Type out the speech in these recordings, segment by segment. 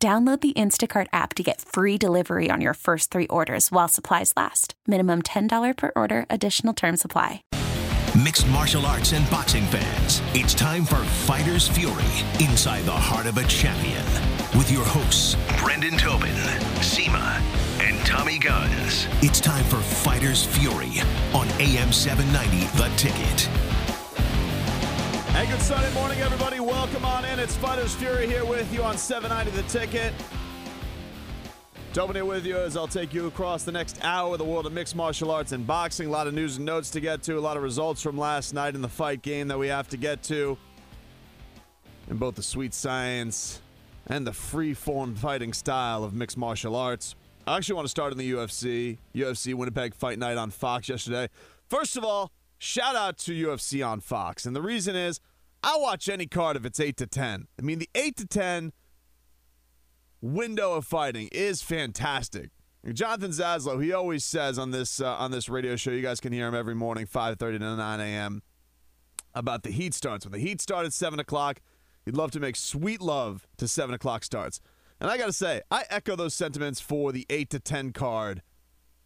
Download the Instacart app to get free delivery on your first three orders while supplies last. Minimum $10 per order, additional term supply. Mixed martial arts and boxing fans, it's time for Fighter's Fury inside the heart of a champion. With your hosts, Brendan Tobin, Seema, and Tommy Guns. It's time for Fighter's Fury on AM 790 The Ticket. Hey, good Sunday morning, everybody. Welcome on in. It's Fighters Fury here with you on 790 The Ticket. Here with you as I'll take you across the next hour of the world of mixed martial arts and boxing. A lot of news and notes to get to, a lot of results from last night in the fight game that we have to get to. In both the sweet science and the free form fighting style of mixed martial arts. I actually want to start in the UFC. UFC Winnipeg Fight Night on Fox yesterday. First of all, shout out to UFC on Fox. And the reason is I watch any card if it's 8 to 10. I mean, the 8 to 10 window of fighting is fantastic. Jonathan Zaslow, he always says on this uh, on this radio show, you guys can hear him every morning, 5.30 to 9 a.m., about the heat starts. When the heat starts at 7 o'clock, he'd love to make sweet love to 7 o'clock starts. And I got to say, I echo those sentiments for the 8 to 10 card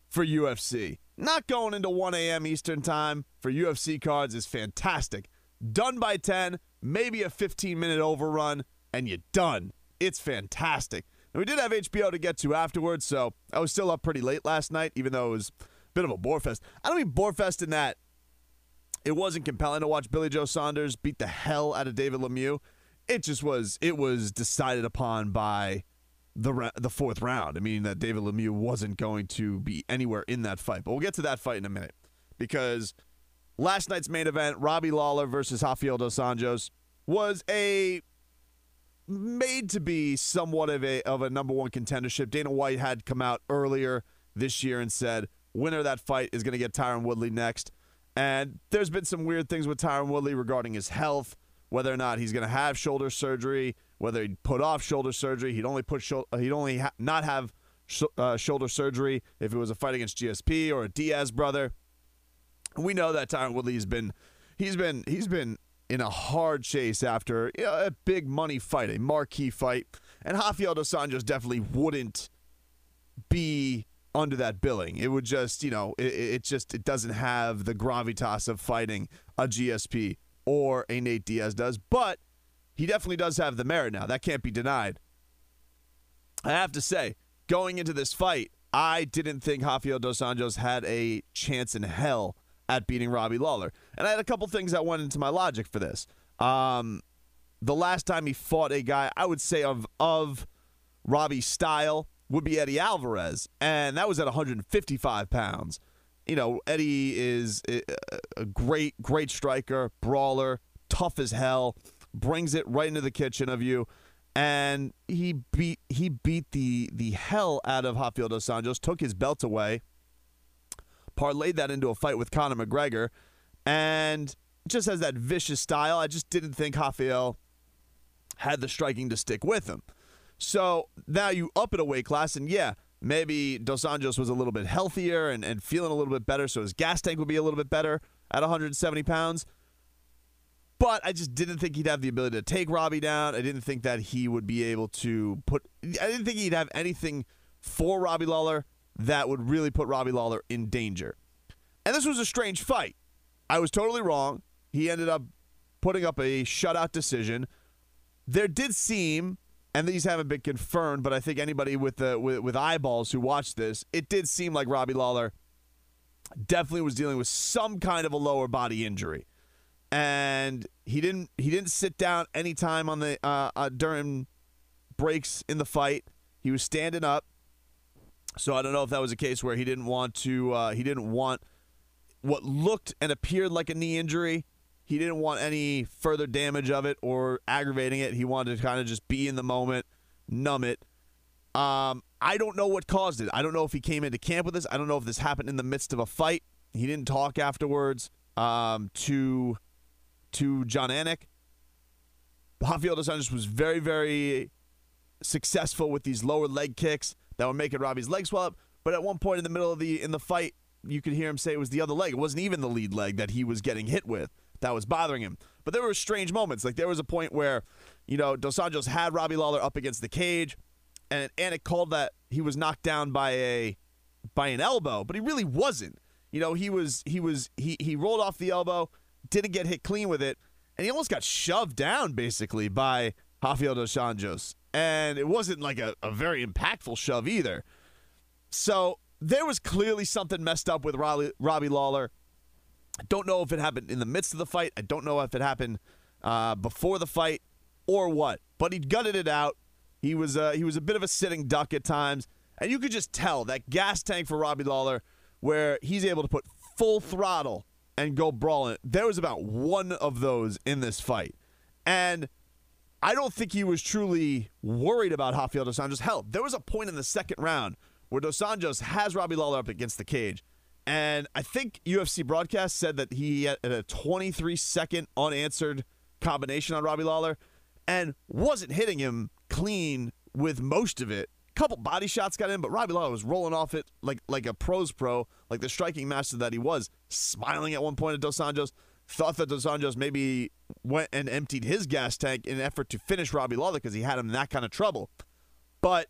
for UFC. Not going into 1 a.m. Eastern time for UFC cards is fantastic. Done by 10, maybe a 15 minute overrun, and you're done. It's fantastic. And we did have HBO to get to afterwards, so I was still up pretty late last night, even though it was a bit of a bore fest. I don't mean bore fest in that it wasn't compelling to watch Billy Joe Saunders beat the hell out of David Lemieux. It just was. It was decided upon by the the fourth round. I mean that David Lemieux wasn't going to be anywhere in that fight. But we'll get to that fight in a minute because last night's main event, Robbie Lawler versus Rafael dos Anjos, was a made to be somewhat of a of a number one contendership. Dana White had come out earlier this year and said winner of that fight is going to get Tyron Woodley next. And there's been some weird things with Tyron Woodley regarding his health, whether or not he's going to have shoulder surgery, whether he'd put off shoulder surgery. He'd only put shul- he'd only ha- not have sh- uh, shoulder surgery if it was a fight against GSP or a Diaz brother. We know that Tyron Woodley has been he's been he's been in a hard chase after you know, a big money fight, a marquee fight, and Rafael dos Anjos definitely wouldn't be under that billing. It would just, you know, it, it just it doesn't have the gravitas of fighting a GSP or a Nate Diaz does, but he definitely does have the merit now. That can't be denied. I have to say, going into this fight, I didn't think Rafael dos Anjos had a chance in hell at beating Robbie Lawler. And I had a couple things that went into my logic for this. Um, the last time he fought a guy, I would say of of Robbie's style would be Eddie Alvarez, and that was at 155 pounds. You know, Eddie is a great, great striker, brawler, tough as hell, brings it right into the kitchen of you, and he beat he beat the the hell out of Rafael dos Anjos, took his belt away, parlayed that into a fight with Conor McGregor, and just has that vicious style. I just didn't think Rafael had the striking to stick with him. So now you up it a weight class, and yeah, maybe Dos Anjos was a little bit healthier and, and feeling a little bit better, so his gas tank would be a little bit better at 170 pounds. But I just didn't think he'd have the ability to take Robbie down. I didn't think that he would be able to put. I didn't think he'd have anything for Robbie Lawler that would really put Robbie Lawler in danger. And this was a strange fight. I was totally wrong. He ended up putting up a shutout decision. There did seem and these haven't been confirmed, but I think anybody with the with, with eyeballs who watched this, it did seem like Robbie Lawler definitely was dealing with some kind of a lower body injury, and he didn't he didn't sit down any time on the uh, uh, during breaks in the fight. He was standing up, so I don't know if that was a case where he didn't want to uh, he didn't want what looked and appeared like a knee injury he didn't want any further damage of it or aggravating it. He wanted to kind of just be in the moment, numb it. Um, I don't know what caused it. I don't know if he came into camp with this. I don't know if this happened in the midst of a fight. He didn't talk afterwards um, to to Jon Anik. Rafael dos Anjos was very, very successful with these lower leg kicks that were making Robbie's leg swell up. But at one point in the middle of the in the fight, you could hear him say it was the other leg. It wasn't even the lead leg that he was getting hit with that was bothering him. But there were strange moments. Like there was a point where, you know, Dos Anjos had Robbie Lawler up against the cage, and and it called that he was knocked down by a by an elbow, but he really wasn't. You know, he was he was he he rolled off the elbow, didn't get hit clean with it, and he almost got shoved down basically by Rafael dos Anjos. And it wasn't like a, a very impactful shove either. So there was clearly something messed up with Robbie, Robbie Lawler. I don't know if it happened in the midst of the fight. I don't know if it happened uh, before the fight or what. But he gutted it out. He was uh, he was a bit of a sitting duck at times, and you could just tell that gas tank for Robbie Lawler, where he's able to put full throttle and go brawling. There was about one of those in this fight, and I don't think he was truly worried about Rafael dos Anjos. Hell, there was a point in the second round where Dos Anjos has Robbie Lawler up against the cage, and I think UFC broadcast said that he had a 23 second unanswered combination on Robbie Lawler and wasn't hitting him clean with most of it. A couple body shots got in, but Robbie Lawler was rolling off it like like a pros pro, like the striking master that he was, smiling at one point at Dos Anjos. Thought that Dos Anjos maybe went and emptied his gas tank in an effort to finish Robbie Lawler because he had him in that kind of trouble. But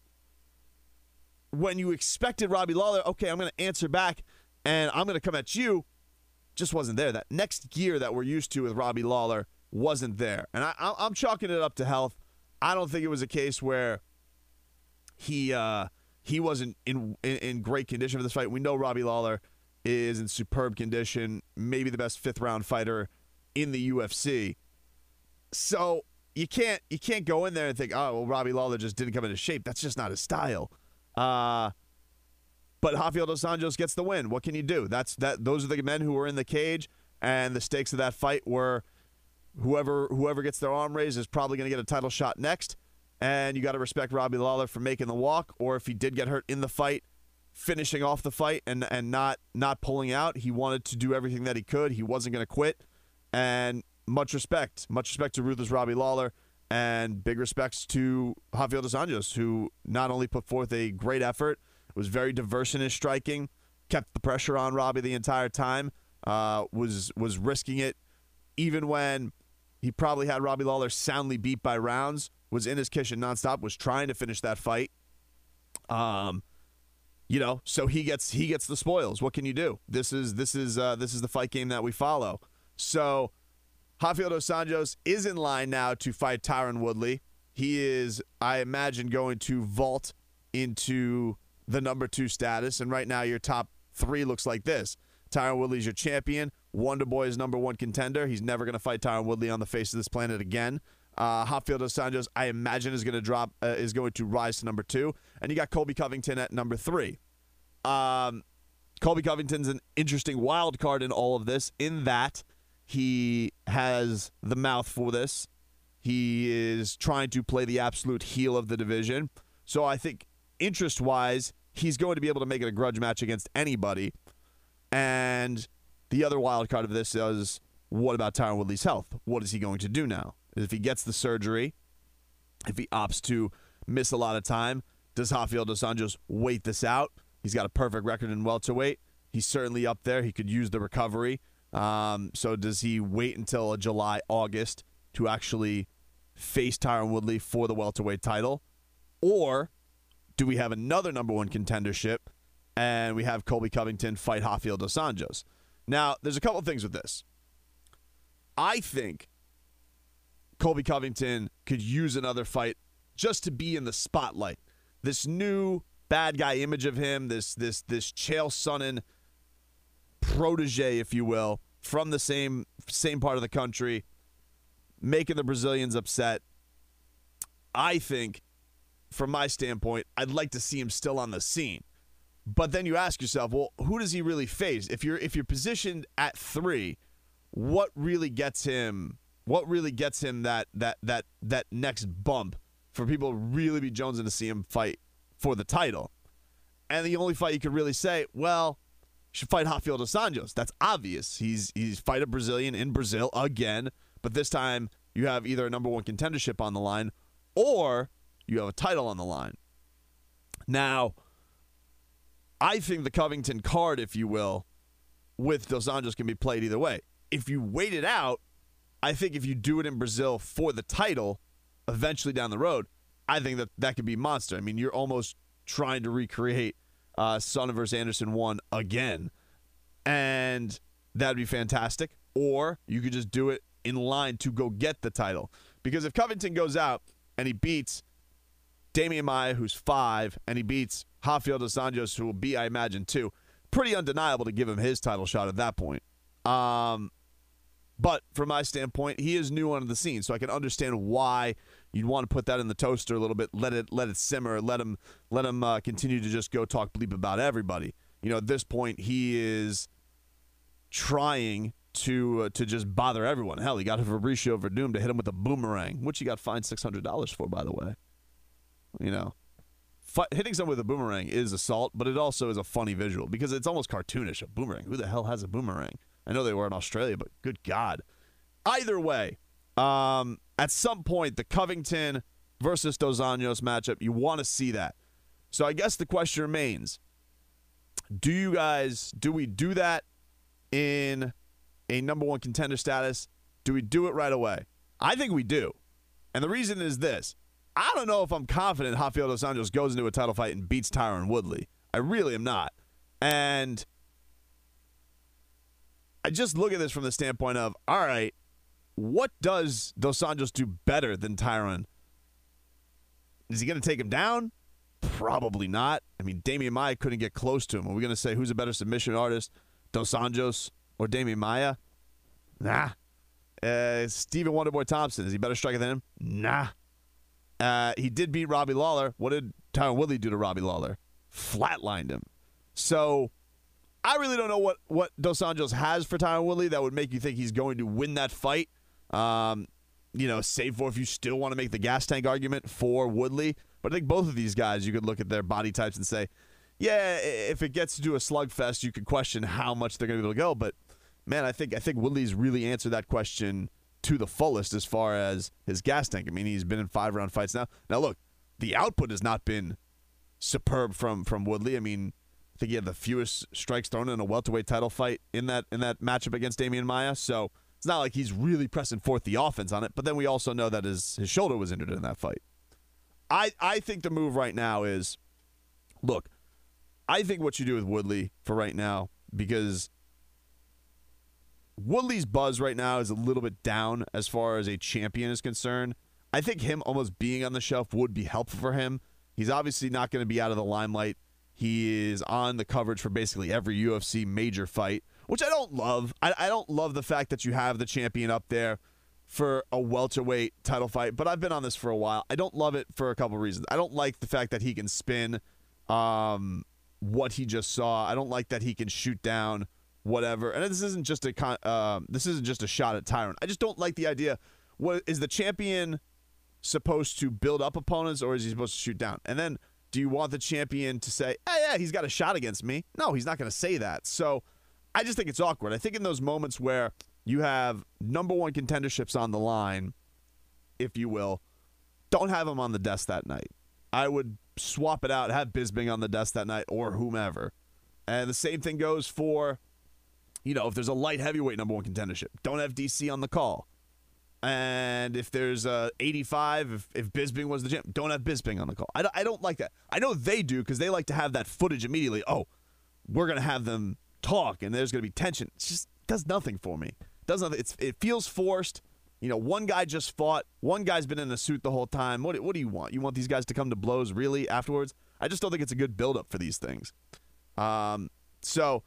when you expected Robbie Lawler, okay, I'm going to answer back and I'm going to come at you, just wasn't there. That next gear that we're used to with Robbie Lawler wasn't there. And I, am chalking it up to health. I don't think it was a case where he uh, he wasn't in, in, in great condition for this fight. We know Robbie Lawler is in superb condition, maybe the best fifth round fighter in the UFC. So you can't you can't go in there and think, oh well, Robbie Lawler just didn't come into shape. That's just not his style. Uh, but Rafael dos Anjos gets the win. What can you do? That's that. Those are the men who were in the cage, and the stakes of that fight were whoever whoever gets their arm raised is probably going to get a title shot next. And you got to respect Robbie Lawler for making the walk, or if he did get hurt in the fight, finishing off the fight and and not not pulling out. He wanted to do everything that he could. He wasn't going to quit. And much respect, much respect to Ruthless Robbie Lawler, and big respects to Rafael dos Anjos, who not only put forth a great effort was very diverse in his striking, kept the pressure on Robbie the entire time, uh, was was risking it even when he probably had Robbie Lawler soundly beat by rounds, was in his kitchen nonstop, was trying to finish that fight. Um, you know, so he gets he gets the spoils. What can you do? This is this is uh, this is the fight game that we follow. So Rafael dos Anjos is in line now to fight Tyron Woodley. He is, I imagine, going to vault into the number two status. And right now, your top three looks like this Tyron Woodley's your champion. Wonder Boy is number one contender. He's never going to fight Tyron Woodley on the face of this planet again. Uh, Rafael dos Anjos, I imagine, is going to drop, uh, is going to rise to number two, and you got Colby Covington at number three. Um, Colby Covington's an interesting wild card in all of this, in that he has the mouth for this. He is trying to play the absolute heel of the division. So I think interest wise, he's going to be able to make it a grudge match against anybody. And the other wild card of this is what about Tyron Woodley's health? What is he going to do now? If he gets the surgery, if he opts to miss a lot of time, does Rafael dos Anjos wait this out? He's got a perfect record in welterweight. He's certainly up there. He could use the recovery. Um, so does he wait until July, August to actually face Tyron Woodley for the welterweight title? Or do we have another number one contendership and we have Colby Covington fight Rafael dos Anjos? Now, there's a couple things with this. I think Colby Covington could use another fight just to be in the spotlight. This new bad guy image of him, this this this Chael Sonnen protege, if you will, from the same same part of the country, making the Brazilians upset. I think from my standpoint, I'd like to see him still on the scene. But then you ask yourself, well, who does he really face? If you're if you're positioned at three, what really gets him? What really gets him that that that that next bump for people really be jonesing to see him fight for the title. And the only fight you could really say, well, should fight Rafael dos Anjos. That's obvious. He's he's fight a Brazilian in Brazil again, but this time you have either a number one contendership on the line or you have a title on the line. Now, I think the Covington card, if you will, with Dos Anjos can be played either way. If you wait it out, I think if you do it in Brazil for the title, eventually down the road, I think that that could be monster. I mean, you're almost trying to recreate uh, Sonnen versus Anderson one again, and that'd be fantastic. Or you could just do it in line to go get the title. Because if Covington goes out and he beats Demian Maia, who's five, and he beats Rafael dos Anjos, who will be, I imagine, two, pretty undeniable to give him his title shot at that point. Um, but from my standpoint, he is new on the scene, so I can understand why you'd want to put that in the toaster a little bit, let it let it simmer, let him let him uh, continue to just go talk bleep about everybody. You know, at this point, he is trying to uh, to just bother everyone. Hell, he got a Fabricio Werdum to hit him with a boomerang, which he got fined six hundred dollars for, by the way. You know, hitting someone with a boomerang is assault, but it also is a funny visual because it's almost cartoonish. A boomerang. Who the hell has a boomerang? I know they were in Australia, but good God. Either way, um, at some point, the Covington versus Dos Anjos matchup, you want to see that. So I guess the question remains: Do you guys do we do that in a number one contender status? Do we do it right away? I think we do, and the reason is this: I don't know if I'm confident Rafael Dos Anjos goes into a title fight and beats Tyron Woodley. I really am not, and I just look at this from the standpoint of all right what does Dos Anjos do better than Tyron? Is he going to take him down? Probably not. I mean, Demian Maia couldn't get close to him. Are we going to say who's a better submission artist, Dos Anjos or Demian Maia? Nah. Uh, Stephen Wonderboy Thompson, is he better striker than him? Nah. Uh, he did beat Robbie Lawler. What did Tyron Woodley do to Robbie Lawler? Flatlined him. So I really don't know what, what Dos Anjos has for Tyron Woodley that would make you think he's going to win that fight. Um, you know, save for if you still want to make the gas tank argument for Woodley. But I think both of these guys, you could look at their body types and say, yeah, if it gets to do a slugfest, you could question how much they're going to be able to go. But man, I think I think Woodley's really answered that question to the fullest as far as his gas tank. I mean, he's been in five round fights now. Now look, the output has not been superb from from Woodley. I mean, I think he had the fewest strikes thrown in a welterweight title fight in that in that matchup against Demian Maia. So it's not like he's really pressing forth the offense on it, but then we also know that his, his shoulder was injured in that fight. I, I think the move right now is look, I think what you do with Woodley for right now, because Woodley's buzz right now is a little bit down as far as a champion is concerned. I think him almost being on the shelf would be helpful for him. He's obviously not going to be out of the limelight. He is on the coverage for basically every UFC major fight which I don't love. I, I don't love the fact that you have the champion up there for a welterweight title fight, but I've been on this for a while. I don't love it for a couple reasons. I don't like the fact that he can spin um, what he just saw. I don't like that he can shoot down whatever. And this isn't just a con- uh, this isn't just a shot at Tyron. I just don't like the idea. What is the champion supposed to build up opponents, or is he supposed to shoot down? And then, do you want the champion to say, "Hey, yeah, he's got a shot against me"? No, he's not going to say that. So I just think it's awkward. I think in those moments where you have number one contenderships on the line, if you will, don't have him on the desk that night. I would swap it out, have Bisping on the desk that night or whomever. And the same thing goes for, you know, if there's a light heavyweight number one contendership, don't have DC on the call. And if there's a 85, if, if Bisping was the champ, don't have Bisping on the call. I, I don't like that. I know they do because they like to have that footage immediately. Oh, we're going to have them talk and there's going to be tension. It just does nothing for me. Does nothing. It's, it feels forced. You know, one guy just fought. One guy's been in a suit the whole time. What, what do you want? You want these guys to come to blows really afterwards? I just don't think it's a good buildup for these things. Um, so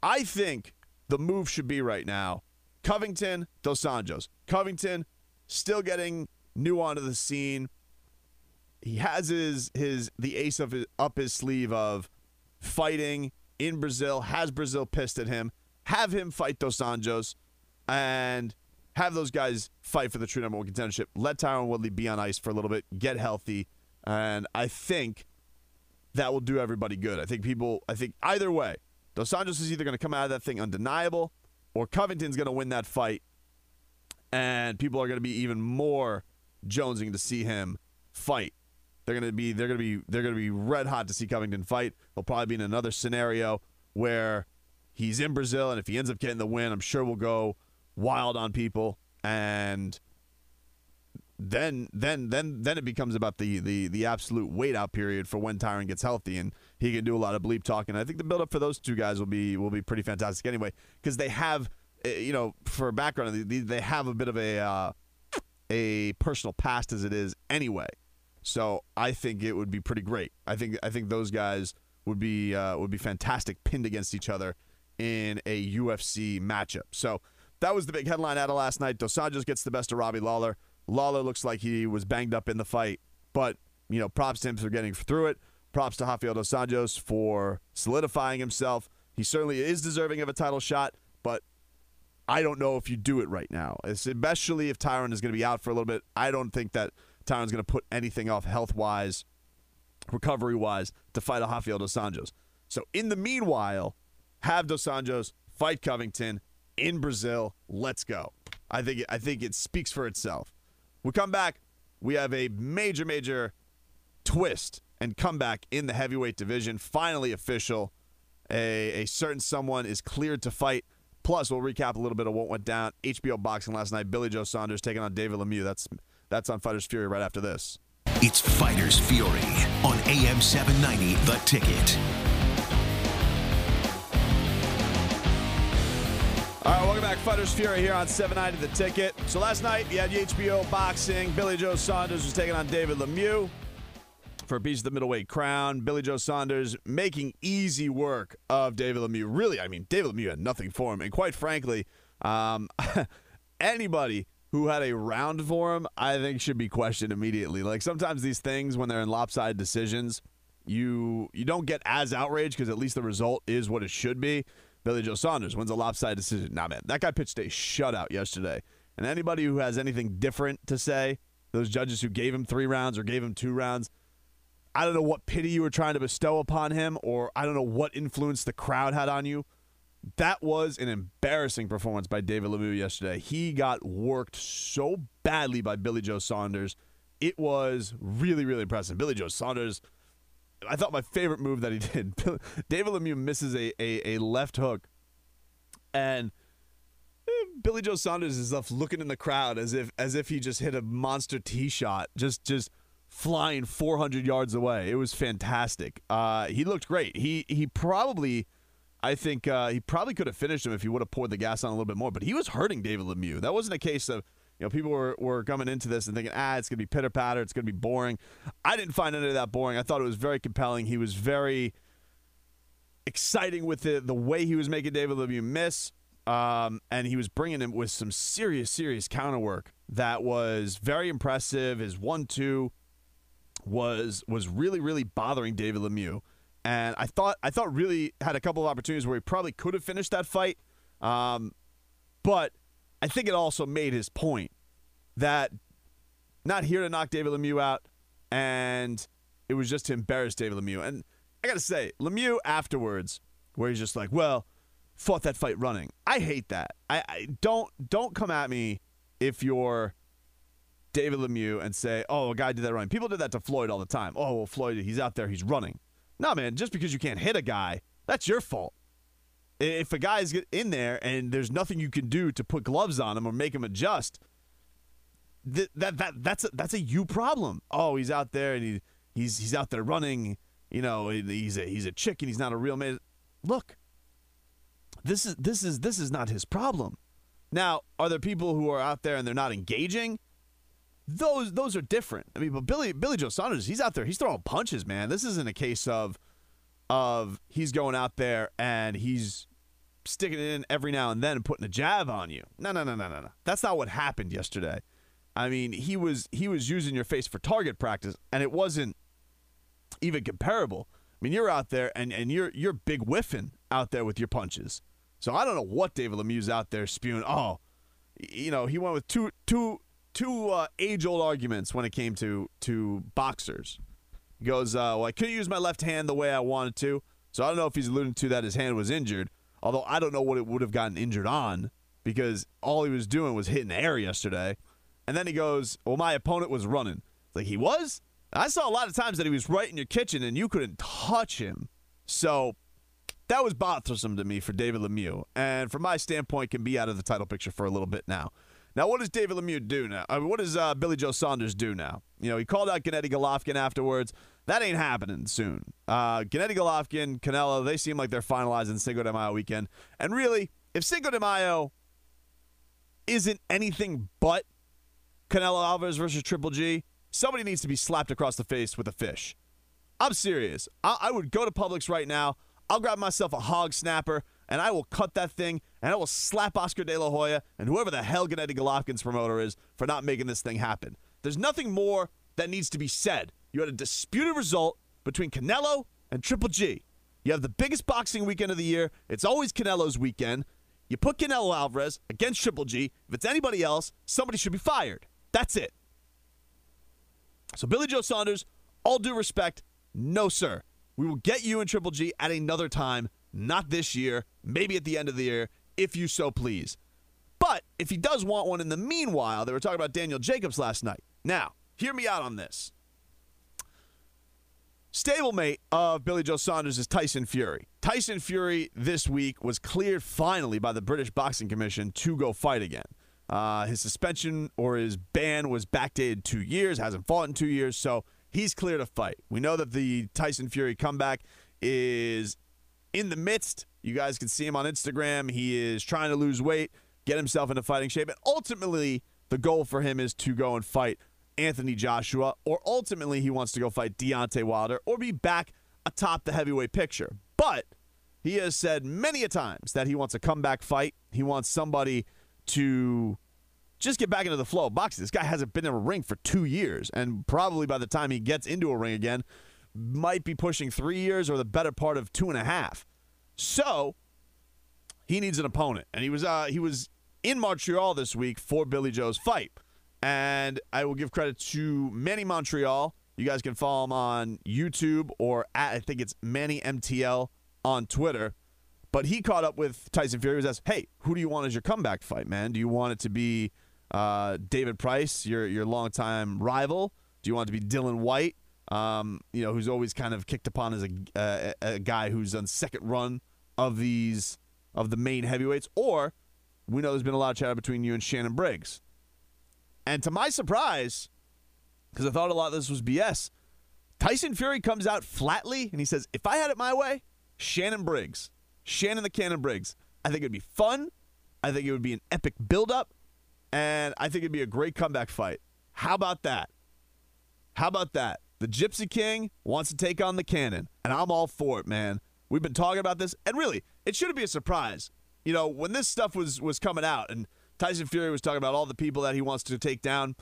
I think the move should be right now Covington, Dos Anjos. Covington still getting new onto the scene. He has his his the ace of his, up his sleeve of fighting in Brazil, has Brazil pissed at him, have him fight Dos Anjos, and have those guys fight for the true number one contendership. Let Tyron Woodley be on ice for a little bit, get healthy, and I think that will do everybody good. I think people, I think either way, Dos Anjos is either going to come out of that thing undeniable or Covington's going to win that fight and people are going to be even more jonesing to see him fight. They're going to be they're going to be they're going to be red hot to see Covington fight. They'll probably be in another scenario where he's in Brazil and if he ends up getting the win, I'm sure we'll go wild on people and then then then then it becomes about the the the absolute wait out period for when Tyron gets healthy and he can do a lot of bleep talking. I think the build up for those two guys will be will be pretty fantastic anyway because they have eh, you know for background they, they have a bit of a uh, a personal past as it is anyway. So I think it would be pretty great. I think I think those guys would be uh, would be fantastic pinned against each other in a UFC matchup. So that was the big headline out of last night. Dos Anjos gets the best of Robbie Lawler. Lawler looks like he was banged up in the fight, but you know, props to him for getting through it. Props to Rafael dos Anjos for solidifying himself. He certainly is deserving of a title shot, but I don't know if you do it right now, especially if Tyron is going to be out for a little bit. I don't think that Tyron's going to put anything off health wise, recovery wise, to fight a Rafael dos Anjos. So in the meanwhile, have dos Anjos fight Covington in Brazil. Let's go. I think I think it speaks for itself. We come back. We have a major, major twist and comeback in the heavyweight division. Finally official. A, a certain someone is cleared to fight. Plus, we'll recap a little bit of what went down. HBO boxing last night. Billy Joe Saunders taking on David Lemieux. That's that's on Fighters Fury right after this. It's Fighters Fury on AM 790. The Ticket. Back. Fighters Fury here on 790 The Ticket. So last night, you had HBO boxing. Billy Joe Saunders was taking on David Lemieux for a piece of the middleweight crown. Billy Joe Saunders making easy work of David Lemieux. Really, I mean, David Lemieux had nothing for him. And quite frankly, um, anybody who had a round for him, I think should be questioned immediately. Like sometimes these things, when they're in lopsided decisions, you you don't get as outraged because at least the result is what it should be. Billy Joe Saunders wins a lopsided decision. Nah, man, that guy pitched a shutout yesterday. And anybody who has anything different to say, those judges who gave him three rounds or gave him two rounds, I don't know what pity you were trying to bestow upon him, or I don't know what influence the crowd had on you. That was an embarrassing performance by David Lemieux yesterday. He got worked so badly by Billy Joe Saunders. It was really, really impressive. Billy Joe Saunders I thought my favorite move that he did. David Lemieux misses a, a, a left hook, and eh, Billy Joe Saunders is left looking in the crowd as if as if he just hit a monster tee shot, just just flying 400 yards away. It was fantastic. Uh, he looked great. He he probably, I think uh, he probably could have finished him if he would have poured the gas on a little bit more. But he was hurting David Lemieux. That wasn't a case of you know, people were, were coming into this and thinking, ah, it's going to be pitter patter, it's going to be boring. I didn't find any of that boring. I thought it was very compelling. He was very exciting with the, the way he was making David Lemieux miss. Um, and he was bringing him with some serious, serious counter work that was very impressive. His one-two was was really, really bothering David Lemieux, and I thought I thought really had a couple of opportunities where he probably could have finished that fight, um, but I think it also made his point that not here to knock David Lemieux out, and it was just to embarrass David Lemieux. And I got to say, Lemieux afterwards, where he's just like, well, fought that fight running. I hate that. I, I don't don't come at me if you're David Lemieux and say, oh, a guy did that running. People did that to Floyd all the time. Oh, well, Floyd, he's out there, he's running. No, man, just because you can't hit a guy, that's your fault. If a guy guy's in there and there's nothing you can do to put gloves on him or make him adjust, that that, that that's a, that's a you problem. Oh, he's out there and he he's he's out there running. You know, he's a he's a chicken. He's not a real man. Look, this is this is this is not his problem. Now, are there people who are out there and they're not engaging? Those those are different. I mean, but Billy Billy Joe Saunders, he's out there, he's throwing punches, man. This isn't a case of of he's going out there and he's sticking it in every now and then and putting a jab on you. No, no, no, no, no, no. That's not what happened yesterday. I mean, he was he was using your face for target practice, and it wasn't even comparable. I mean, you're out there and, and you're you're big whiffing out there with your punches. So I don't know what David Lemieux's out there spewing. Oh, you know, he went with two two two uh, age old arguments when it came to to boxers goes, uh, well, I couldn't use my left hand the way I wanted to. So I don't know if he's alluding to that his hand was injured. Although I don't know what it would have gotten injured on because all he was doing was hitting air yesterday. And then he goes, well, my opponent was running. Like he was? I saw a lot of times that he was right in your kitchen and you couldn't touch him. So that was bothersome to me for David Lemieux. And from my standpoint, can be out of the title picture for a little bit now. Now, what does David Lemieux do now? I mean, what does uh, Billy Joe Saunders do now? You know, he called out Gennady Golovkin afterwards. That ain't happening soon. Uh, Gennady Golovkin, Canelo, they seem like they're finalizing Cinco de Mayo weekend. And really, if Cinco de Mayo isn't anything but Canelo Alvarez versus Triple G, somebody needs to be slapped across the face with a fish. I'm serious. I, I would go to Publix right now. I'll grab myself a hog snapper and I will cut that thing and I will slap Oscar De La Hoya and whoever the hell Gennady Golovkin's promoter is for not making this thing happen. There's nothing more that needs to be said. You had a disputed result between Canelo and Triple G. You have the biggest boxing weekend of the year. It's always Canelo's weekend. You put Canelo Alvarez against Triple G. If it's anybody else, somebody should be fired. That's it. So, Billy Joe Saunders, all due respect, no, sir. We will get you and Triple G at another time, not this year, maybe at the end of the year, if you so please. But if he does want one in the meanwhile, they were talking about Daniel Jacobs last night. Now, hear me out on this. Stablemate of Billy Joe Saunders is Tyson Fury. Tyson Fury this week was cleared finally by the British Boxing Commission to go fight again. Uh, his suspension or his ban was backdated two years, hasn't fought in two years, so he's clear to fight. We know that the Tyson Fury comeback is in the midst. You guys can see him on Instagram. He is trying to lose weight, get himself into fighting shape, and ultimately, the goal for him is to go and fight Anthony Joshua, or ultimately, he wants to go fight Deontay Wilder or be back atop the heavyweight picture. But he has said many a times that he wants a comeback fight. He wants somebody to just get back into the flow of boxing. This guy hasn't been in a ring for two years, and probably by the time he gets into a ring again, might be pushing three years or the better part of two and a half. So he needs an opponent, and he was uh, he was in Montreal this week for Billy Joe's fight, and I will give credit to Manny Montreal. You guys can follow him on YouTube or at I think it's Manny MTL on Twitter. But he caught up with Tyson Fury. He was asked, "Hey, who do you want as your comeback fight, man? Do you want it to be uh, David Price, your your longtime rival? Do you want it to be Dillian Whyte, um, you know, who's always kind of kicked upon as a, a, a guy who's on second run of these of the main heavyweights, or we know there's been a lot of chatter between you and Shannon Briggs. And to my surprise, because I thought a lot of this was BS, Tyson Fury comes out flatly and he says, "If I had it my way, Shannon Briggs." Shannon the Cannon Briggs. I think it'd be fun. I think it would be an epic buildup. And I think it'd be a great comeback fight. How about that? How about that? The Gypsy King wants to take on the Cannon, and I'm all for it, man. We've been talking about this, and really, it shouldn't be a surprise. You know, when this stuff was was coming out, and Tyson Fury was talking about all the people that he wants to take down.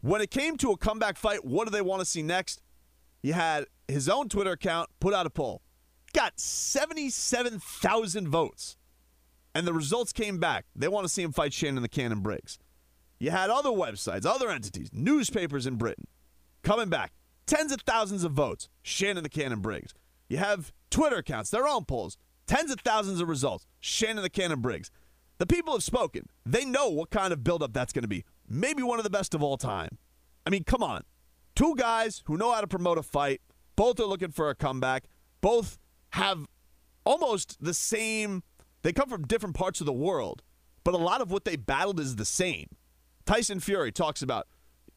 When it came to a comeback fight, what do they want to see next? He had his own Twitter account put out a poll got 77,000 votes. And the results came back. They want to see him fight Shannon the Cannon Briggs. You had other websites, other entities, newspapers in Britain coming back. Tens of thousands of votes. Shannon the Cannon Briggs. You have Twitter accounts, their own polls. Tens of thousands of results. Shannon the Cannon Briggs. The people have spoken. They know what kind of buildup that's going to be. Maybe one of the best of all time. I mean, come on. Two guys who know how to promote a fight. Both are looking for a comeback. Both have almost the same. They come from different parts of the world, but a lot of what they battled is the same. Tyson Fury talks about,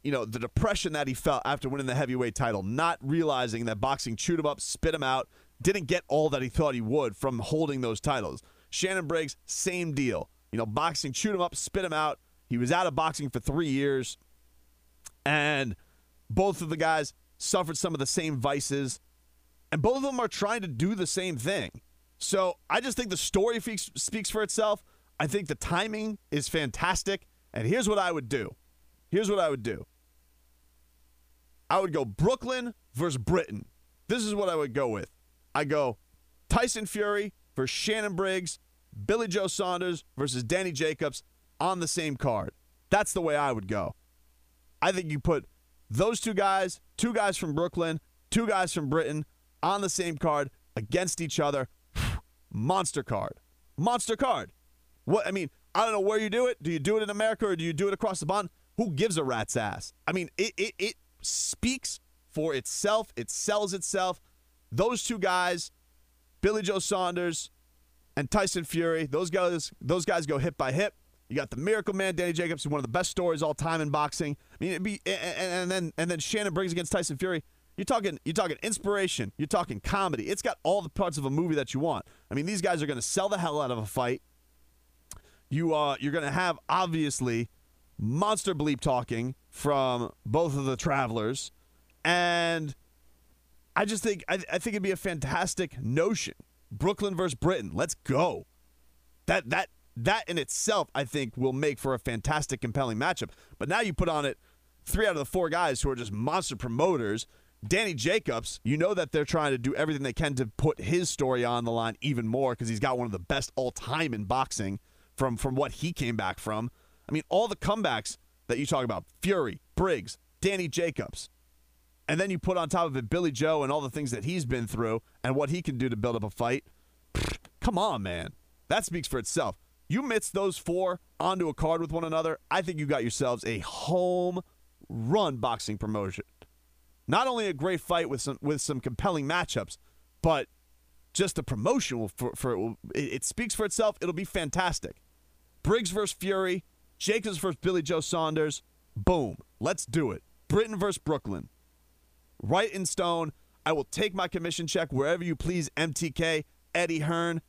you know, the depression that he felt after winning the heavyweight title, not realizing that boxing chewed him up, spit him out, didn't get all that he thought he would from holding those titles. Shannon Briggs, same deal. You know, boxing chewed him up, spit him out. He was out of boxing for three years, and both of the guys suffered some of the same vices and both of them are trying to do the same thing. So I just think the story speaks for itself. I think the timing is fantastic. And here's what I would do. Here's what I would do. I would go Brooklyn versus Britain. This is what I would go with. I go Tyson Fury versus Shannon Briggs, Billy Joe Saunders versus Danny Jacobs on the same card. That's the way I would go. I think you put those two guys, two guys from Brooklyn, Two guys from Britain on the same card against each other. Monster card. Monster card. What I mean, I don't know where you do it. Do you do it in America or do you do it across the pond? Who gives a rat's ass? I mean, it it, it speaks for itself. It sells itself. Those two guys, Billy Joe Saunders and Tyson Fury, those guys those guys go hip by hip. You got the Miracle Man, Danny Jacobs, one of the best stories all time in boxing. I mean, be and, and then and then Shannon Briggs against Tyson Fury. You're talking you're talking inspiration. You're talking comedy. It's got all the parts of a movie that you want. I mean, these guys are going to sell the hell out of a fight. You uh you're going to have obviously monster bleep talking from both of the travelers, and I just think I, I think it'd be a fantastic notion. Brooklyn versus Britain. Let's go. That that that in itself, I think, will make for a fantastic, compelling matchup. But now you put on it three out of the four guys who are just monster promoters. Danny Jacobs, you know that they're trying to do everything they can to put his story on the line even more because he's got one of the best all time in boxing from from what he came back from. I mean, all the comebacks that you talk about Fury, Briggs, Danny Jacobs. And then you put on top of it Billy Joe and all the things that he's been through and what he can do to build up a fight. Come on, man. That speaks for itself. You mix those four onto a card with one another, I think you got yourselves a home run boxing promotion. Not only a great fight with some with some compelling matchups, but just a promotion for, for it, it speaks for itself. It'll be fantastic. Briggs versus Fury, Jacobs versus Billy Joe Saunders. Boom. Let's do it. Britain versus Brooklyn. Right in stone. I will take my commission check wherever you please, MTK, Eddie Hearn.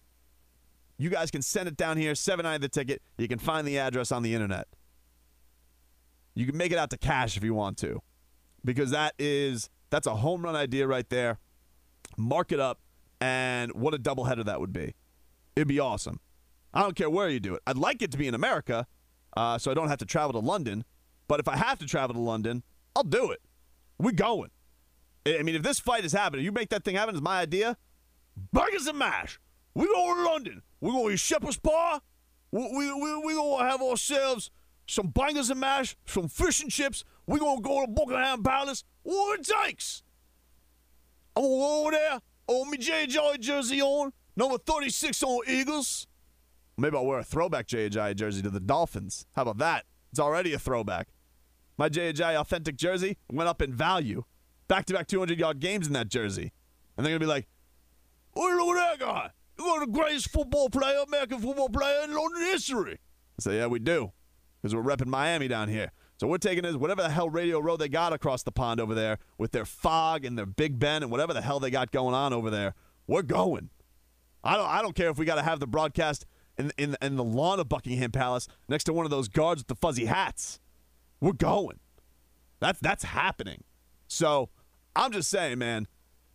You guys can send it down here, 7 the ticket. You can find the address on the internet. You can make it out to cash if you want to. Because that is that's a home run idea right there. Mark it up and what a doubleheader that would be. It'd be awesome. I don't care where you do it. I'd like it to be in America, uh, so I don't have to travel to London. But if I have to travel to London, I'll do it. We're going. I mean, if this fight is happening, you make that thing happen. Is my idea. Burgers and mash. We go to London. We go to shepherd's bar. We we we, we gonna have ourselves some bangers and mash, some fish and chips. We gonna go to Buckingham Palace. What it takes. I'm gonna go over there. On me J.J. jersey on. Number 36 on Eagles. Maybe I'll wear a throwback J.J. jersey to the Dolphins. How about that? It's already a throwback. My J.J. authentic jersey went up in value. Back to back 200 yard games in that jersey. And they're going to be like, oh, look at that guy. One the greatest football player, American football player in London history. I say, yeah, we do. Because we're repping Miami down here. So we're taking this, whatever the hell radio row they got across the pond over there with their fog and their Big Ben and whatever the hell they got going on over there. We're going. I don't, I don't care if we got to have the broadcast in, in, in the lawn of Buckingham Palace next to one of those guards with the fuzzy hats. We're going. That's, that's happening. So I'm just saying, man,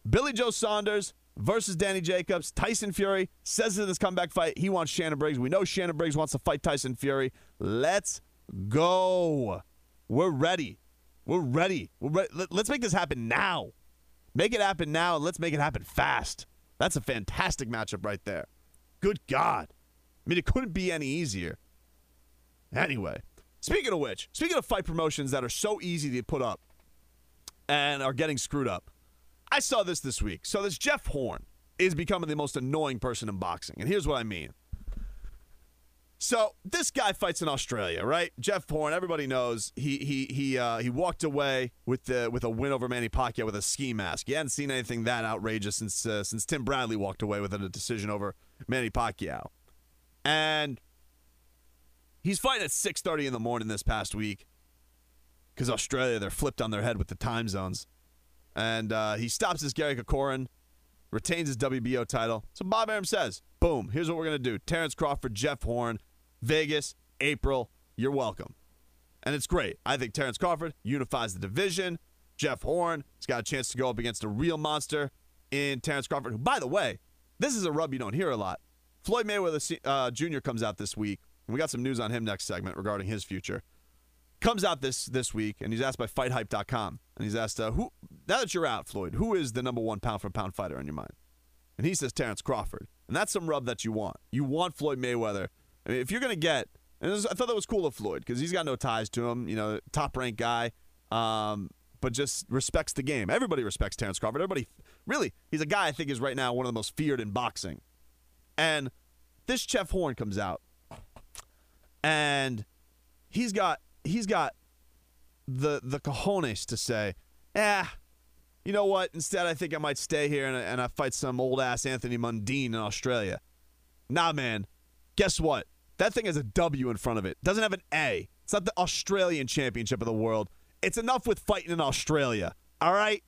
Billy Joe Saunders versus Danny Jacobs. Tyson Fury says in this comeback fight he wants Shannon Briggs. We know Shannon Briggs wants to fight Tyson Fury. Let's go. We're ready. We're ready. We're ready. Let's make this happen now. Make it happen now, and let's make it happen fast. That's a fantastic matchup right there. Good God. I mean, it couldn't be any easier. Anyway, speaking of which, speaking of fight promotions that are so easy to put up and are getting screwed up, I saw this this week. So this Jeff Horn is becoming the most annoying person in boxing, and here's what I mean. So this guy fights in Australia, right? Jeff Horn, everybody knows he he he uh, he walked away with the with a win over Manny Pacquiao with a ski mask. You hadn't seen anything that outrageous since uh, since Tim Bradley walked away with a decision over Manny Pacquiao, and he's fighting at six thirty in the morning this past week because Australia they're flipped on their head with the time zones, and uh, he stops his Gary Corcoran, retains his WBO title. So Bob Arum says, "Boom! Here's what we're gonna do: Terrence Crawford, Jeff Horn." Vegas, April, you're welcome. And it's great. I think Terrence Crawford unifies the division. Jeff Horn has got a chance to go up against a real monster in Terrence Crawford, who, by the way, this is a rub you don't hear a lot. Floyd Mayweather uh, Jr. comes out this week, we got some news on him next segment regarding his future. Comes out this this week, and he's asked by FightHype.com, and he's asked, uh, "Who? Now that you're out, Floyd, who is the number one pound for pound fighter in your mind?" And he says Terrence Crawford, and that's some rub that you want. You want Floyd Mayweather I mean, if you're to get, and I thought that was cool of Floyd because he's got no ties to him, you know, top ranked guy. Um, but just respects the game. Everybody respects Terrence Crawford. Everybody, really, he's a guy I think is right now one of the most feared in boxing. And this Jeff Horn comes out, and he's got he's got the the cojones to say, "Yeah, you know what? Instead, I think I might stay here and, and I fight some old ass Anthony Mundine in Australia." Nah, man. Guess what? That thing has a W in front of it. Doesn't have an A. It's not the Australian Championship of the world. It's enough with fighting in Australia. All right?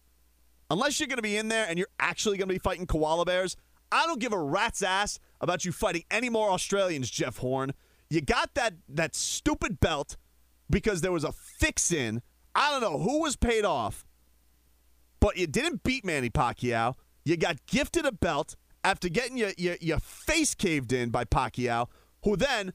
Unless you're going to be in there and you're actually going to be fighting koala bears, I don't give a rat's ass about you fighting any more Australians, Jeff Horn. You got that that stupid belt because there was a fix in. I don't know who was paid off, but you didn't beat Manny Pacquiao. You got gifted a belt after getting your, your, your face caved in by Pacquiao, who then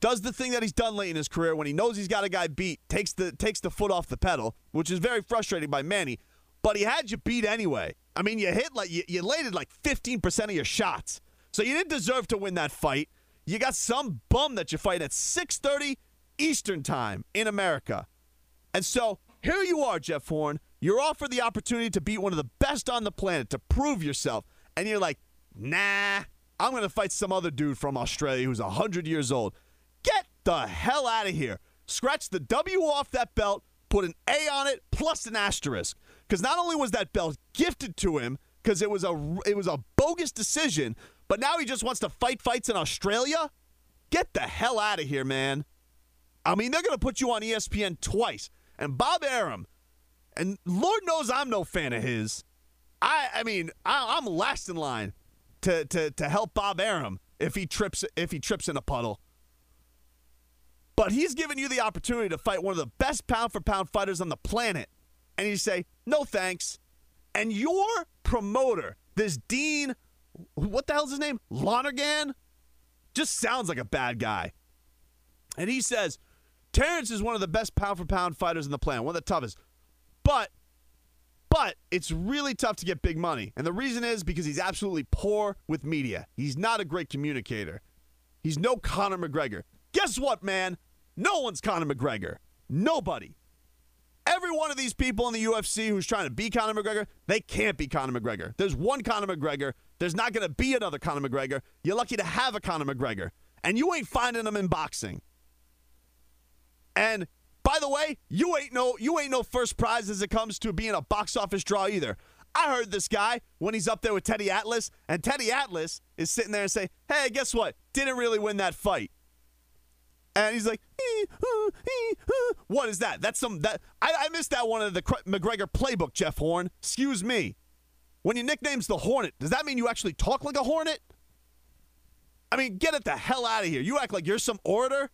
does the thing that he's done late in his career when he knows he's got a guy beat, takes the takes the foot off the pedal, which is very frustrating by Manny. But he had you beat anyway. I mean, you hit like you, you landed like 15% of your shots. So you didn't deserve to win that fight. You got some bum that you fight at 6:30 Eastern Time in America. And so here you are, Jeff Horn. You're offered the opportunity to beat one of the best on the planet to prove yourself. And you're like, nah, I'm going to fight some other dude from Australia who's 100 years old. Get the hell out of here. Scratch the W off that belt, put an A on it, plus an asterisk. Because not only was that belt gifted to him, because it was a it was a bogus decision, but now he just wants to fight fights in Australia. Get the hell out of here, man. I mean, they're going to put you on ESPN twice. And Bob Arum, and Lord knows I'm no fan of his. I I mean, I, I'm last in line to, to, to help Bob Arum if he trips if he trips in a puddle. But he's given you the opportunity to fight one of the best pound for pound fighters on the planet. And you say, no thanks. And your promoter, this Dean, what the hell's his name? Lonergan? Just sounds like a bad guy. And he says, Terrence is one of the best pound for pound fighters in the planet, one of the toughest. But but it's really tough to get big money. And the reason is because he's absolutely poor with media. He's not a great communicator. He's no Conor McGregor. Guess what, man? No one's Conor McGregor. Nobody. Every one of these people in the UFC who's trying to be Conor McGregor, they can't be Conor McGregor. There's one Conor McGregor. There's not going to be another Conor McGregor. You're lucky to have a Conor McGregor. And you ain't finding them in boxing. And by the way, you ain't no you ain't no first prize as it comes to being a box office draw either. I heard this guy when he's up there with Teddy Atlas, and Teddy Atlas is sitting there and say, "Hey, guess what? Didn't really win that fight." And he's like, "What is that? That's some that I, I missed that one of the McGregor playbook, Jeff Horn. Excuse me. When your nickname's the Hornet, does that mean you actually talk like a hornet? I mean, get it the hell out of here. You act like you're some orator.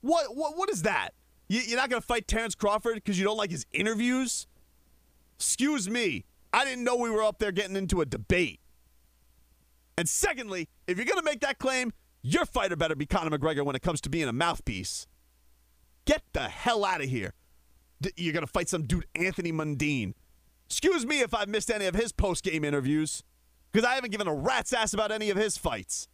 What what what is that? You, you're not to fight Terrence Crawford because you don't like his interviews? Excuse me. I didn't know we were up there getting into a debate. And secondly, if you're to make that claim, your fighter better be Conor McGregor when it comes to being a mouthpiece. Get the hell out of here. You're going to fight some dude, Anthony Mundine. Excuse me if I've missed any of his post game interviews, because I haven't given a rat's ass about any of his fights.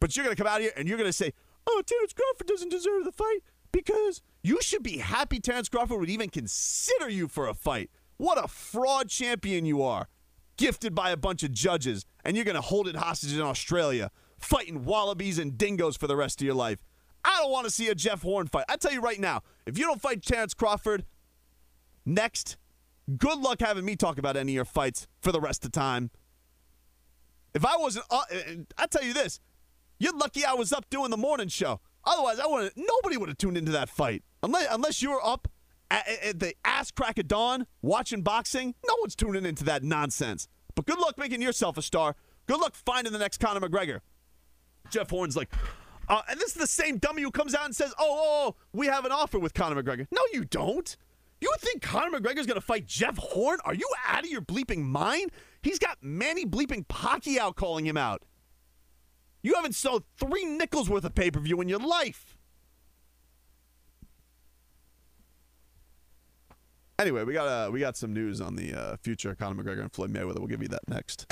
But you're going to come out here and you're going to say, oh, Terrence Crawford doesn't deserve the fight because you should be happy Terrence Crawford would even consider you for a fight. What a fraud champion you are. Gifted by a bunch of judges, and you're going to hold it hostage in Australia, fighting wallabies and dingoes for the rest of your life. I don't want to see a Jeff Horn fight. I tell you right now, if you don't fight Terrence Crawford next, good luck having me talk about any of your fights for the rest of time. If I wasn't, uh, I tell you this, you're lucky I was up doing the morning show. Otherwise, I would nobody would have tuned into that fight unless unless you were up at, at, the ass crack of dawn watching boxing. No one's tuning into that nonsense. But good luck making yourself a star. Good luck finding the next Conor McGregor. Jeff Horn's like, uh, and this is the same dummy who comes out and says, "Oh, oh, oh we have an offer with Conor McGregor." No, you don't. You think Conor McGregor's going to fight Jeff Horn? Are you out of your bleeping mind? He's got Manny bleeping Pacquiao calling him out. You haven't sold three nickels worth of pay per view in your life. Anyway, we got uh, we got some news on the uh, future of Conor McGregor and Floyd Mayweather. We'll give you that next.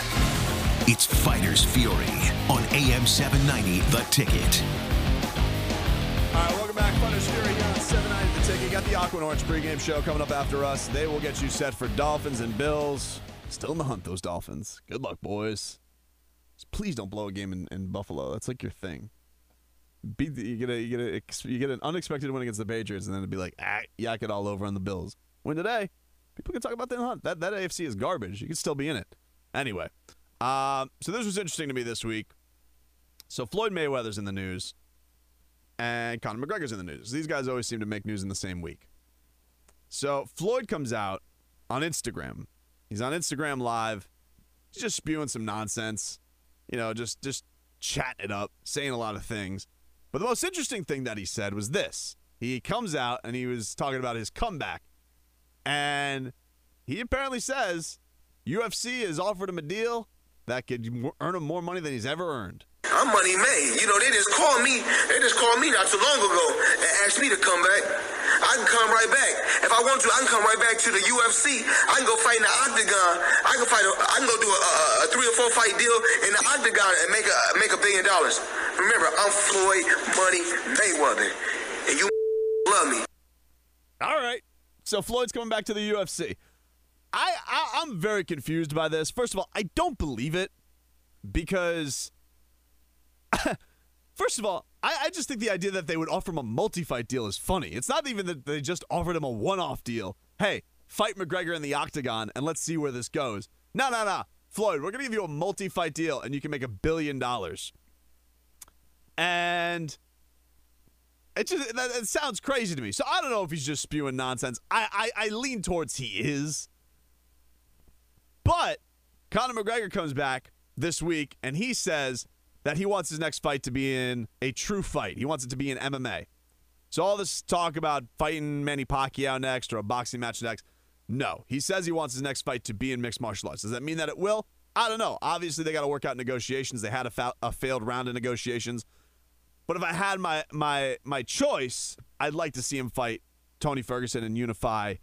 It's Fighters Fury on AM 790, The Ticket. All right, welcome back, Fighters Fury on 790 The Ticket. Got the Aqua Orange pregame show coming up after us. They will get you set for Dolphins and Bills. Still in the hunt, those Dolphins. Good luck, boys. Just please don't blow a game in, in Buffalo. That's like your thing. You get a you get a you get an unexpected win against the Patriots, and then it'd be like ah, yak it all over on the Bills. Win today. People can talk about the hunt. That that AFC is garbage. You can still be in it. Anyway, um, so this was interesting to me this week. So Floyd Mayweather's in the news, and Conor McGregor's in the news. These guys always seem to make news in the same week. So Floyd comes out on Instagram. He's on Instagram Live. He's just spewing some nonsense. You know, just just chatting it up, saying a lot of things. But the most interesting thing that he said was this. He comes out and he was talking about his comeback. And he apparently says UFC has offered him a deal that could earn him more money than he's ever earned. I'm money made. You know, they just called me. They just called me not too long ago and asked me to come back. I can come right back. If I want to, I can come right back to the UFC. I can go fight in the octagon. I can fight. A, I can go do a, a, a three or four fight deal in the octagon and make a make a billion dollars. Remember, I'm Floyd Money Mayweather, and you love me. All right. So Floyd's coming back to the UFC. I, I I'm very confused by this. First of all, I don't believe it because first of all, I, I, just think the idea that they would offer him a multi-fight deal is funny. It's not even that they just offered him a one-off deal. Hey, fight McGregor in the octagon and let's see where this goes. No, no, no. Floyd, we're gonna give you a multi-fight deal and you can make a billion dollars. And it just that, it sounds crazy to me. So I don't know if he's just spewing nonsense. I, I I lean towards he is. But Conor McGregor comes back this week and he says that he wants his next fight to be in a true fight. He wants it to be in MMA. So all this talk about fighting Manny Pacquiao next or a boxing match next, no. He says he wants his next fight to be in mixed martial arts. Does that mean that it will? I don't know. Obviously, they got to work out negotiations. They had a, fa- a failed round of negotiations. But if I had my my my choice, I'd like to see him fight Tony Ferguson and unify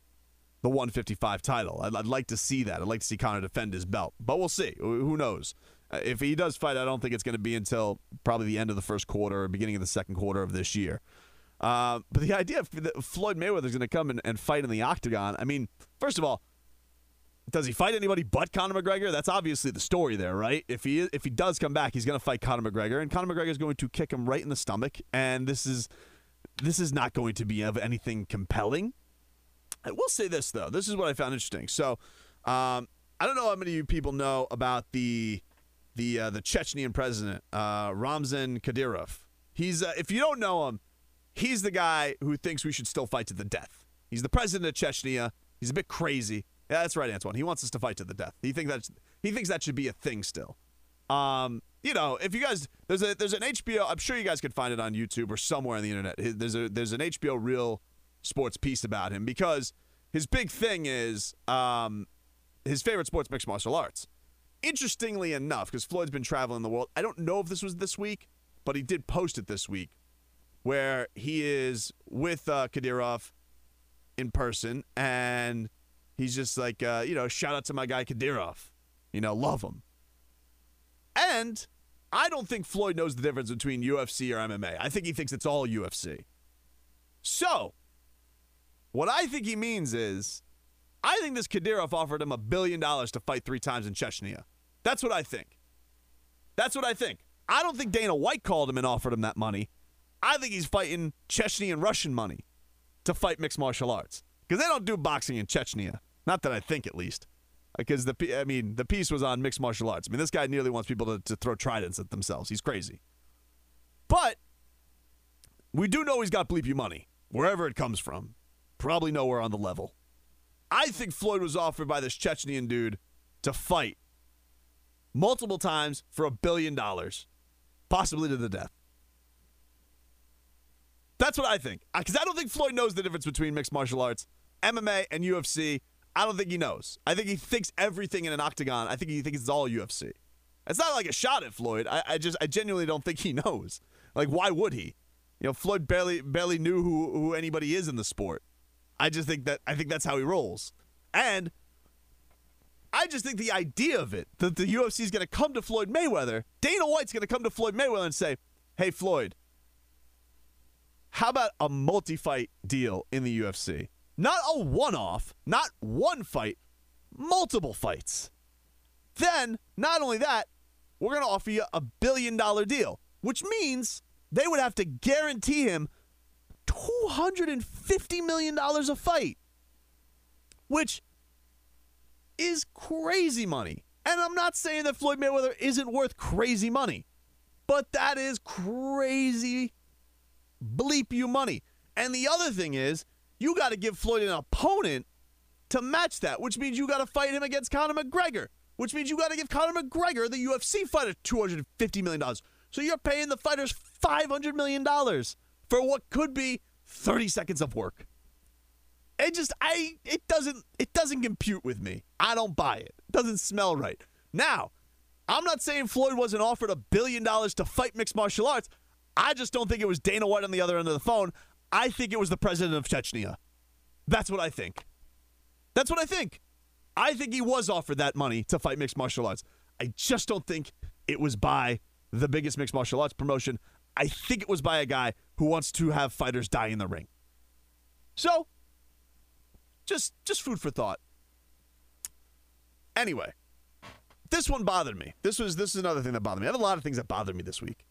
the 155 title. I'd, I'd like to see that. I'd like to see Conor defend his belt. But we'll see. Who knows? Uh, if he does fight, I don't think it's going to be until probably the end of the first quarter or beginning of the second quarter of this year. Uh, but the idea of Floyd Mayweather is going to come and, and fight in the octagon, I mean, first of all, does he fight anybody but Conor McGregor? That's obviously the story there, right? If he if he does come back, he's going to fight Conor McGregor, and Conor McGregor is going to kick him right in the stomach. And this is this is not going to be of anything compelling. I will say this though. This is what I found interesting. So, um, I don't know how many of you people know about the the uh, the Chechnyan president, uh, Ramzan Kadyrov. He's uh, if you don't know him, he's the guy who thinks we should still fight to the death. He's the president of Chechnya. He's a bit crazy. Yeah, that's right, Antoine. He wants us to fight to the death. He thinks that he thinks that should be a thing still. Um, you know, if you guys there's a there's an HBO. I'm sure you guys could find it on YouTube or somewhere on the internet. There's a there's an HBO real sports piece about him because his big thing is um, his favorite sports mixed martial arts. Interestingly enough, because Floyd's been traveling the world, I don't know if this was this week, but he did post it this week, where he is with uh, Kadyrov in person, and he's just like, uh, you know, shout out to my guy Kadyrov, you know, love him. And I don't think Floyd knows the difference between UFC or MMA. I think he thinks it's all UFC. So, what I think he means is I think this Kadyrov offered him a billion dollars to fight three times in Chechnya. That's what I think. That's what I think. I don't think Dana White called him and offered him that money. I think he's fighting Chechnyan Russian money to fight mixed martial arts because they don't do boxing in Chechnya. Not that I think, at least. Uh, because the I mean the piece was on mixed martial arts. I mean this guy nearly wants people to, to throw tridents at themselves. He's crazy. But we do know he's got bleep you money wherever it comes from. Probably nowhere on the level. I think Floyd was offered by this Chechnyan dude to fight multiple times for a billion dollars, possibly to the death. That's what I think. Because I don't think Floyd knows the difference between mixed martial arts, MMA, and UFC. I don't think he knows. I think he thinks everything in an octagon. I think he thinks it's all UFC. It's not like a shot at Floyd. I, I just, I genuinely don't think he knows. Like, why would he? You know, Floyd barely, barely knew who, who anybody is in the sport. I just think that I think that's how he rolls. And I just think the idea of it that the UFC is going to come to Floyd Mayweather, Dana White's going to come to Floyd Mayweather and say, "Hey Floyd, How about a multi fight deal in the UFC? Not a one off, not one fight, multiple fights. Then, not only that, we're going to offer you a billion dollar deal, which means they would have to guarantee him $250 million a fight, which is crazy money. And I'm not saying that Floyd Mayweather isn't worth crazy money, but that is crazy bleep you money. And the other thing is, you got to give Floyd an opponent to match that, which means you got to fight him against Conor McGregor, which means you got to give Conor McGregor, the UFC fighter, $250 million. So you're paying the fighters $500 million for what could be 30 seconds of work. It just I it doesn't it doesn't compute with me. I don't buy it. It doesn't smell right. Now, I'm not saying Floyd wasn't offered a billion dollars to fight mixed martial arts. I just don't think it was Dana White on the other end of the phone. I think it was the president of Chechnya. That's what I think. That's what I think. I think he was offered that money to fight mixed martial arts. I just don't think it was by the biggest mixed martial arts promotion. I think it was by a guy who wants to have fighters die in the ring. So, just just food for thought. Anyway, this one bothered me. This was this is another thing that bothered me. I have a lot of things that bothered me this week.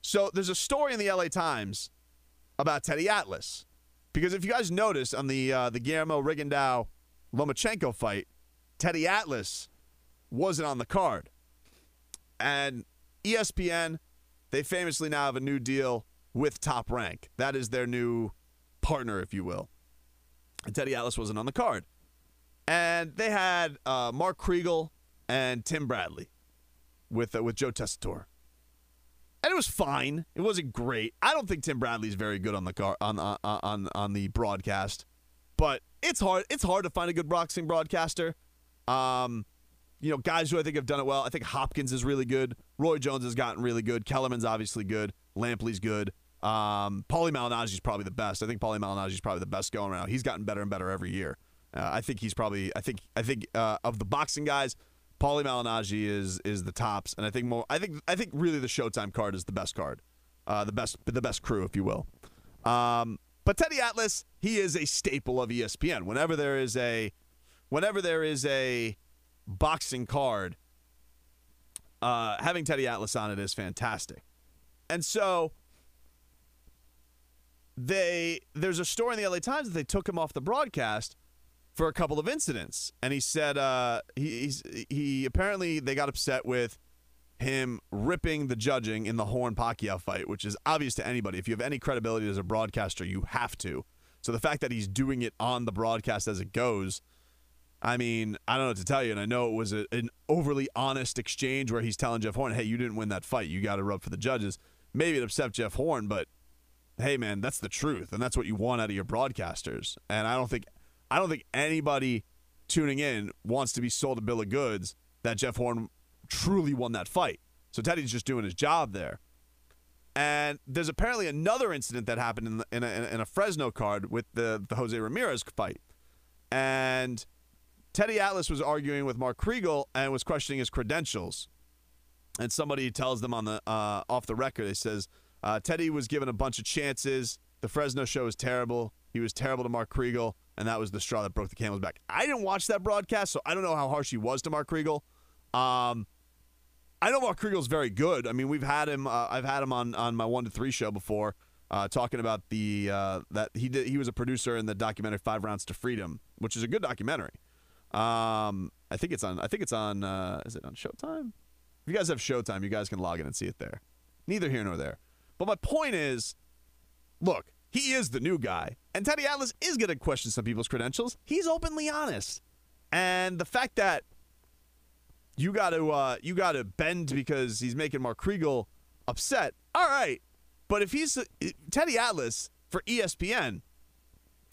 So there's a story in the LA Times about Teddy Atlas. Because if you guys notice on the uh, the Guillermo Rigondeaux Lomachenko fight, Teddy Atlas wasn't on the card. And ESPN, they famously now have a new deal with Top Rank. That is their new partner, if you will. And Teddy Atlas wasn't on the card. And they had uh, Mark Kriegel and Tim Bradley with uh, with Joe Tessitore and it was fine. It wasn't great. I don't think Tim Bradley's very good on the car on on on on the broadcast, but it's hard. It's hard to find a good boxing broadcaster. Um, you know, guys who I think have done it well. I think Hopkins is really good. Roy Jones has gotten really good. Kellerman's obviously good. Lampley's good. Um, Paulie Malignaggi's probably the best. I think Paulie Malignaggi's probably the best going around. He's gotten better and better every year. Uh, I think he's probably. I think. I think uh, of the boxing guys, Paulie Malignaggi is is the tops, and I think more. I think I think really the Showtime card is the best card, uh, the best the best crew, if you will. Um, but Teddy Atlas, he is a staple of ESPN. Whenever there is a, whenever there is a boxing card, uh, having Teddy Atlas on it is fantastic. And so they there's a story in the LA Times that they took him off the broadcast for a couple of incidents, and he said uh, he he apparently they got upset with him ripping the judging in the Horn Pacquiao fight, which is obvious to anybody. If you have any credibility as a broadcaster, you have to. So the fact that he's doing it on the broadcast as it goes, I mean, I don't know what to tell you. And I know it was a, an overly honest exchange where he's telling Jeff Horn, "Hey, you didn't win that fight. You got to rub for the judges." Maybe it upset Jeff Horn, but hey, man, that's the truth, and that's what you want out of your broadcasters. And I don't think I don't think anybody tuning in wants to be sold a bill of goods that Jeff Horn truly won that fight. So Teddy's just doing his job there. And there's apparently another incident that happened in, the, in, a, in a Fresno card with the, the Jose Ramirez fight. And Teddy Atlas was arguing with Mark Kriegel and was questioning his credentials. And somebody tells them on the uh, off the record, he says, uh, Teddy was given a bunch of chances. The Fresno show was terrible. He was terrible to Mark Kriegel and that was the straw that broke the camel's back. I didn't watch that broadcast, so I don't know how harsh he was to Mark Kriegel. Um, I know Mark Kriegel's very good. I mean, we've had him. Uh, I've had him on on my one to three show before, uh, talking about the uh, that he did. He was a producer in the documentary Five Rounds to Freedom, which is a good documentary. Um, I think it's on. I think it's on. Uh, is it on Showtime? If you guys have Showtime, you guys can log in and see it there. Neither here nor there. But my point is, look, he is the new guy. And Teddy Atlas is going to question some people's credentials. He's openly honest. And the fact that you got to uh, you got to bend because he's making Mark Kriegel upset. All right. But if he's Teddy Atlas for ESPN,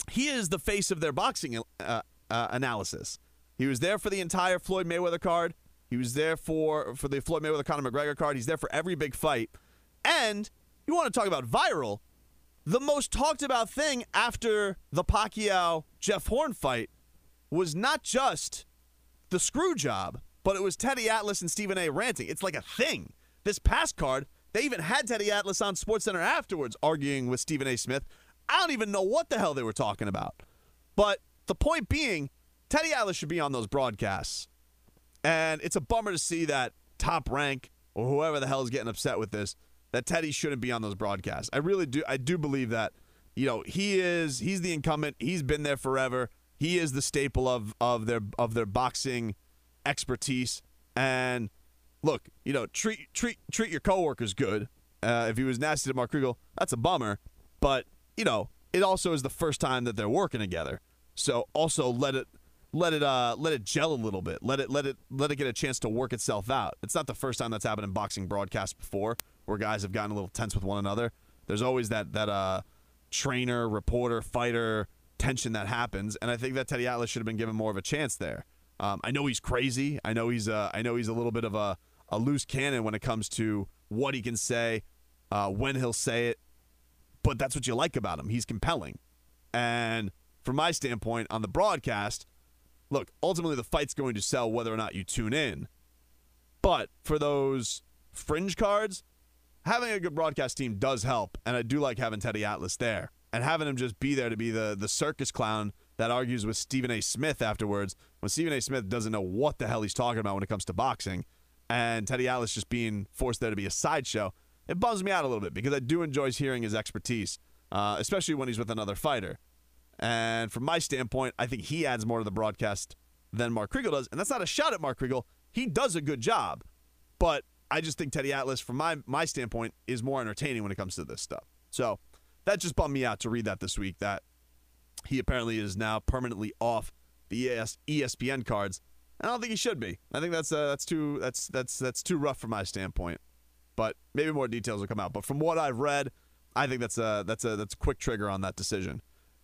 he is the face of their boxing uh, uh, analysis. He was there for the entire Floyd Mayweather card. He was there for for the Floyd Mayweather Conor McGregor card. He's there for every big fight. And you want to talk about viral? the most talked about thing after the Pacquiao Jeff Horn fight was not just the screw job, but it was Teddy Atlas and Stephen A ranting. It's like a thing. This past card They even had Teddy Atlas on SportsCenter afterwards arguing with Stephen A. Smith. I don't even know what the hell they were talking about. But the point being, Teddy Atlas should be on those broadcasts. And it's a bummer to see that top rank or whoever the hell is getting upset with this, that Teddy shouldn't be on those broadcasts. I really do I do believe that, you know, he is he's the incumbent. He's been there forever. He is the staple of of their of their boxing expertise. And look, you know, treat treat treat your coworkers good. Uh, if he was nasty to Mark Kriegel, that's a bummer. But you know, it also is the first time that they're working together. So also let it let it uh let it gel a little bit. Let it let it let it get a chance to work itself out. It's not the first time that's happened in boxing broadcasts before, where guys have gotten a little tense with one another. There's always that that uh trainer, reporter, fighter tension that happens, and I think that Teddy Atlas should have been given more of a chance there. Um, I know he's crazy. I know he's uh, I know he's a little bit of a, a loose cannon when it comes to what he can say, uh, when he'll say it. But that's what you like about him. He's compelling. And from my standpoint on the broadcast, look, ultimately the fight's going to sell whether or not you tune in. But for those fringe cards, having a good broadcast team does help, and I do like having Teddy Atlas there and having him just be there to be the the circus clown that argues with Stephen A. Smith afterwards when Stephen A. Smith doesn't know what the hell he's talking about when it comes to boxing, and Teddy Atlas just being forced there to be a sideshow. It bums me out a little bit because I do enjoy hearing his expertise, uh, especially when he's with another fighter. And from my standpoint, I think he adds more to the broadcast than Mark Kriegel does. And that's not a shot at Mark Kriegel. He does a good job. But I just think Teddy Atlas, from my, my standpoint, is more entertaining when it comes to this stuff. So that just bummed me out to read that this week that he apparently is now permanently off the ES, ESPN cards. And I don't think he should be. I think that's uh, that's too that's that's that's too rough from my standpoint. But maybe more details will come out. But from what I've read, I think that's a that's a that's a quick trigger on that decision.